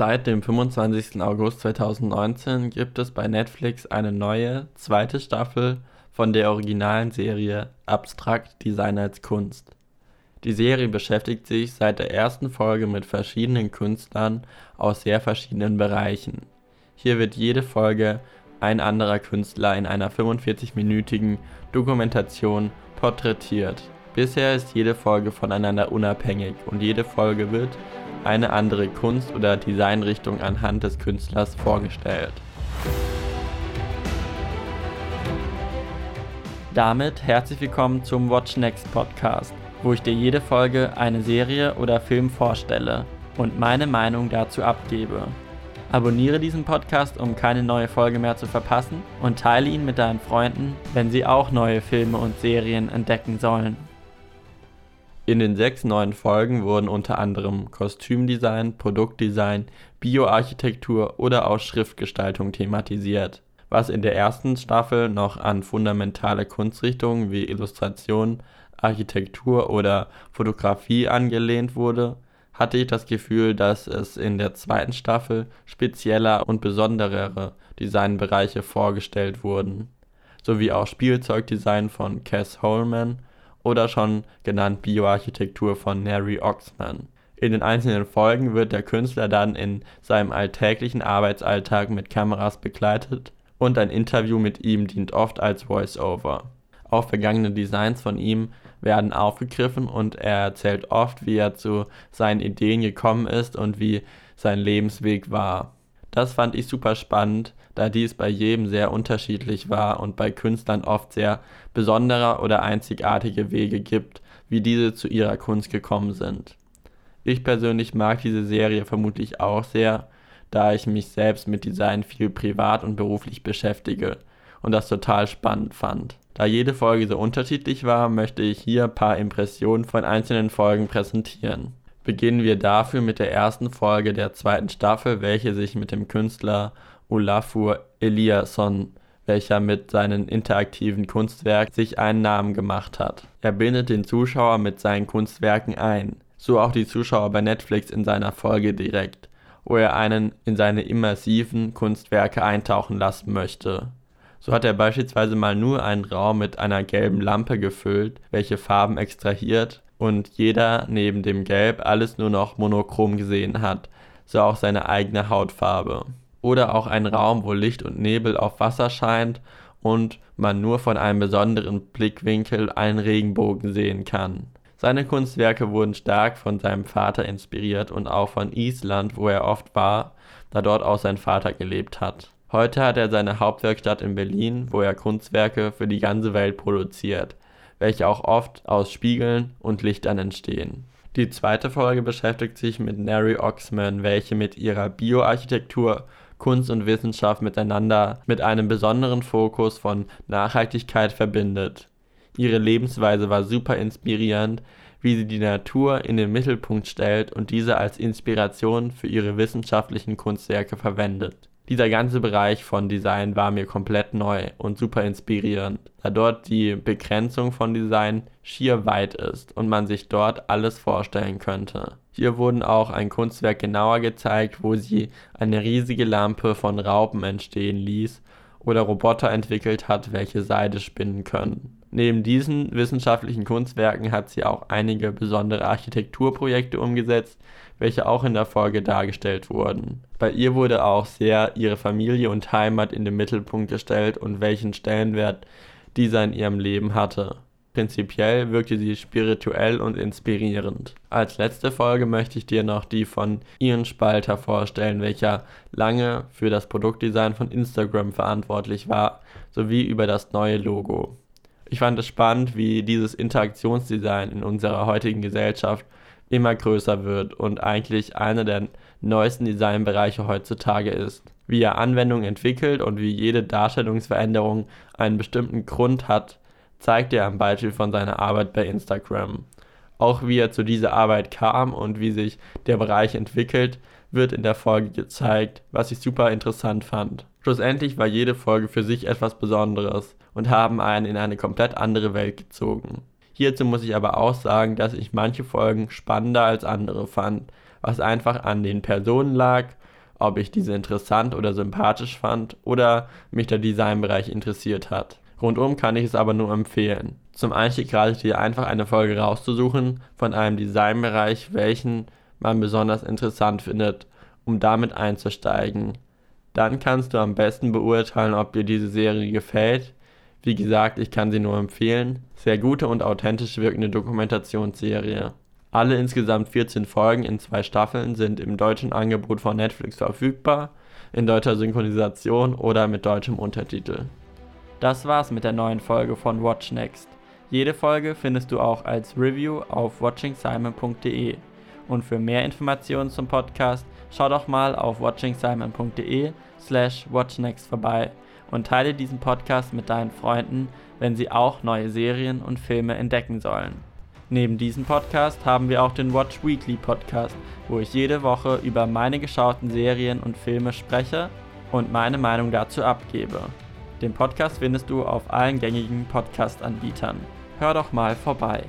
Seit dem 25. August 2019 gibt es bei Netflix eine neue, zweite Staffel von der originalen Serie Abstrakt Design als Kunst. Die Serie beschäftigt sich seit der ersten Folge mit verschiedenen Künstlern aus sehr verschiedenen Bereichen. Hier wird jede Folge ein anderer Künstler in einer 45-minütigen Dokumentation porträtiert. Bisher ist jede Folge voneinander unabhängig und jede Folge wird eine andere Kunst- oder Designrichtung anhand des Künstlers vorgestellt. Damit herzlich willkommen zum Watch Next Podcast, wo ich dir jede Folge eine Serie oder Film vorstelle und meine Meinung dazu abgebe. Abonniere diesen Podcast, um keine neue Folge mehr zu verpassen und teile ihn mit deinen Freunden, wenn sie auch neue Filme und Serien entdecken sollen. In den sechs neuen Folgen wurden unter anderem Kostümdesign, Produktdesign, Bioarchitektur oder auch Schriftgestaltung thematisiert. Was in der ersten Staffel noch an fundamentale Kunstrichtungen wie Illustration, Architektur oder Fotografie angelehnt wurde, hatte ich das Gefühl, dass es in der zweiten Staffel spezieller und besonderere Designbereiche vorgestellt wurden, sowie auch Spielzeugdesign von Cass Holman oder schon genannt Bioarchitektur von Neri Oxman. In den einzelnen Folgen wird der Künstler dann in seinem alltäglichen Arbeitsalltag mit Kameras begleitet und ein Interview mit ihm dient oft als Voice-Over. Auch vergangene Designs von ihm werden aufgegriffen und er erzählt oft, wie er zu seinen Ideen gekommen ist und wie sein Lebensweg war. Das fand ich super spannend, da dies bei jedem sehr unterschiedlich war und bei Künstlern oft sehr besondere oder einzigartige Wege gibt, wie diese zu ihrer Kunst gekommen sind. Ich persönlich mag diese Serie vermutlich auch sehr, da ich mich selbst mit Design viel privat und beruflich beschäftige und das total spannend fand. Da jede Folge so unterschiedlich war, möchte ich hier ein paar Impressionen von einzelnen Folgen präsentieren. Beginnen wir dafür mit der ersten Folge der zweiten Staffel, welche sich mit dem Künstler Olafur Eliasson, welcher mit seinen interaktiven Kunstwerken sich einen Namen gemacht hat. Er bindet den Zuschauer mit seinen Kunstwerken ein, so auch die Zuschauer bei Netflix in seiner Folge direkt, wo er einen in seine immersiven Kunstwerke eintauchen lassen möchte. So hat er beispielsweise mal nur einen Raum mit einer gelben Lampe gefüllt, welche Farben extrahiert und jeder neben dem Gelb alles nur noch monochrom gesehen hat, so auch seine eigene Hautfarbe oder auch ein Raum, wo Licht und Nebel auf Wasser scheint und man nur von einem besonderen Blickwinkel einen Regenbogen sehen kann. Seine Kunstwerke wurden stark von seinem Vater inspiriert und auch von Island, wo er oft war, da dort auch sein Vater gelebt hat. Heute hat er seine Hauptwerkstatt in Berlin, wo er Kunstwerke für die ganze Welt produziert, welche auch oft aus Spiegeln und Lichtern entstehen. Die zweite Folge beschäftigt sich mit Neri Oxman, welche mit ihrer Bioarchitektur Kunst und Wissenschaft miteinander mit einem besonderen Fokus von Nachhaltigkeit verbindet. Ihre Lebensweise war super inspirierend, wie sie die Natur in den Mittelpunkt stellt und diese als Inspiration für ihre wissenschaftlichen Kunstwerke verwendet dieser ganze Bereich von Design war mir komplett neu und super inspirierend, da dort die Begrenzung von Design schier weit ist und man sich dort alles vorstellen könnte. Hier wurden auch ein Kunstwerk genauer gezeigt, wo sie eine riesige Lampe von Raupen entstehen ließ oder Roboter entwickelt hat, welche Seide spinnen können. Neben diesen wissenschaftlichen Kunstwerken hat sie auch einige besondere Architekturprojekte umgesetzt, welche auch in der Folge dargestellt wurden. Bei ihr wurde auch sehr ihre Familie und Heimat in den Mittelpunkt gestellt und welchen Stellenwert dieser in ihrem Leben hatte. Prinzipiell wirkte sie spirituell und inspirierend. Als letzte Folge möchte ich dir noch die von Ian Spalter vorstellen, welcher lange für das Produktdesign von Instagram verantwortlich war, sowie über das neue Logo. Ich fand es spannend, wie dieses Interaktionsdesign in unserer heutigen Gesellschaft immer größer wird und eigentlich einer der neuesten Designbereiche heutzutage ist. Wie er Anwendungen entwickelt und wie jede Darstellungsveränderung einen bestimmten Grund hat, zeigt er am Beispiel von seiner Arbeit bei Instagram. Auch wie er zu dieser Arbeit kam und wie sich der Bereich entwickelt, wird in der Folge gezeigt, was ich super interessant fand. Schlussendlich war jede Folge für sich etwas Besonderes und haben einen in eine komplett andere Welt gezogen. Hierzu muss ich aber auch sagen, dass ich manche Folgen spannender als andere fand, was einfach an den Personen lag, ob ich diese interessant oder sympathisch fand oder mich der Designbereich interessiert hat. Rundum kann ich es aber nur empfehlen. Zum Einstieg ich dir einfach eine Folge rauszusuchen von einem Designbereich, welchen man besonders interessant findet, um damit einzusteigen. Dann kannst du am besten beurteilen, ob dir diese Serie gefällt. Wie gesagt, ich kann sie nur empfehlen. Sehr gute und authentisch wirkende Dokumentationsserie. Alle insgesamt 14 Folgen in zwei Staffeln sind im deutschen Angebot von Netflix verfügbar, in deutscher Synchronisation oder mit deutschem Untertitel. Das war's mit der neuen Folge von Watch Next. Jede Folge findest du auch als Review auf watchingsimon.de. Und für mehr Informationen zum Podcast schau doch mal auf watchingsimon.de slash watchnext vorbei und teile diesen Podcast mit deinen Freunden, wenn sie auch neue Serien und Filme entdecken sollen. Neben diesem Podcast haben wir auch den Watch Weekly Podcast, wo ich jede Woche über meine geschauten Serien und Filme spreche und meine Meinung dazu abgebe. Den Podcast findest du auf allen gängigen Podcast-Anbietern. Hör doch mal vorbei.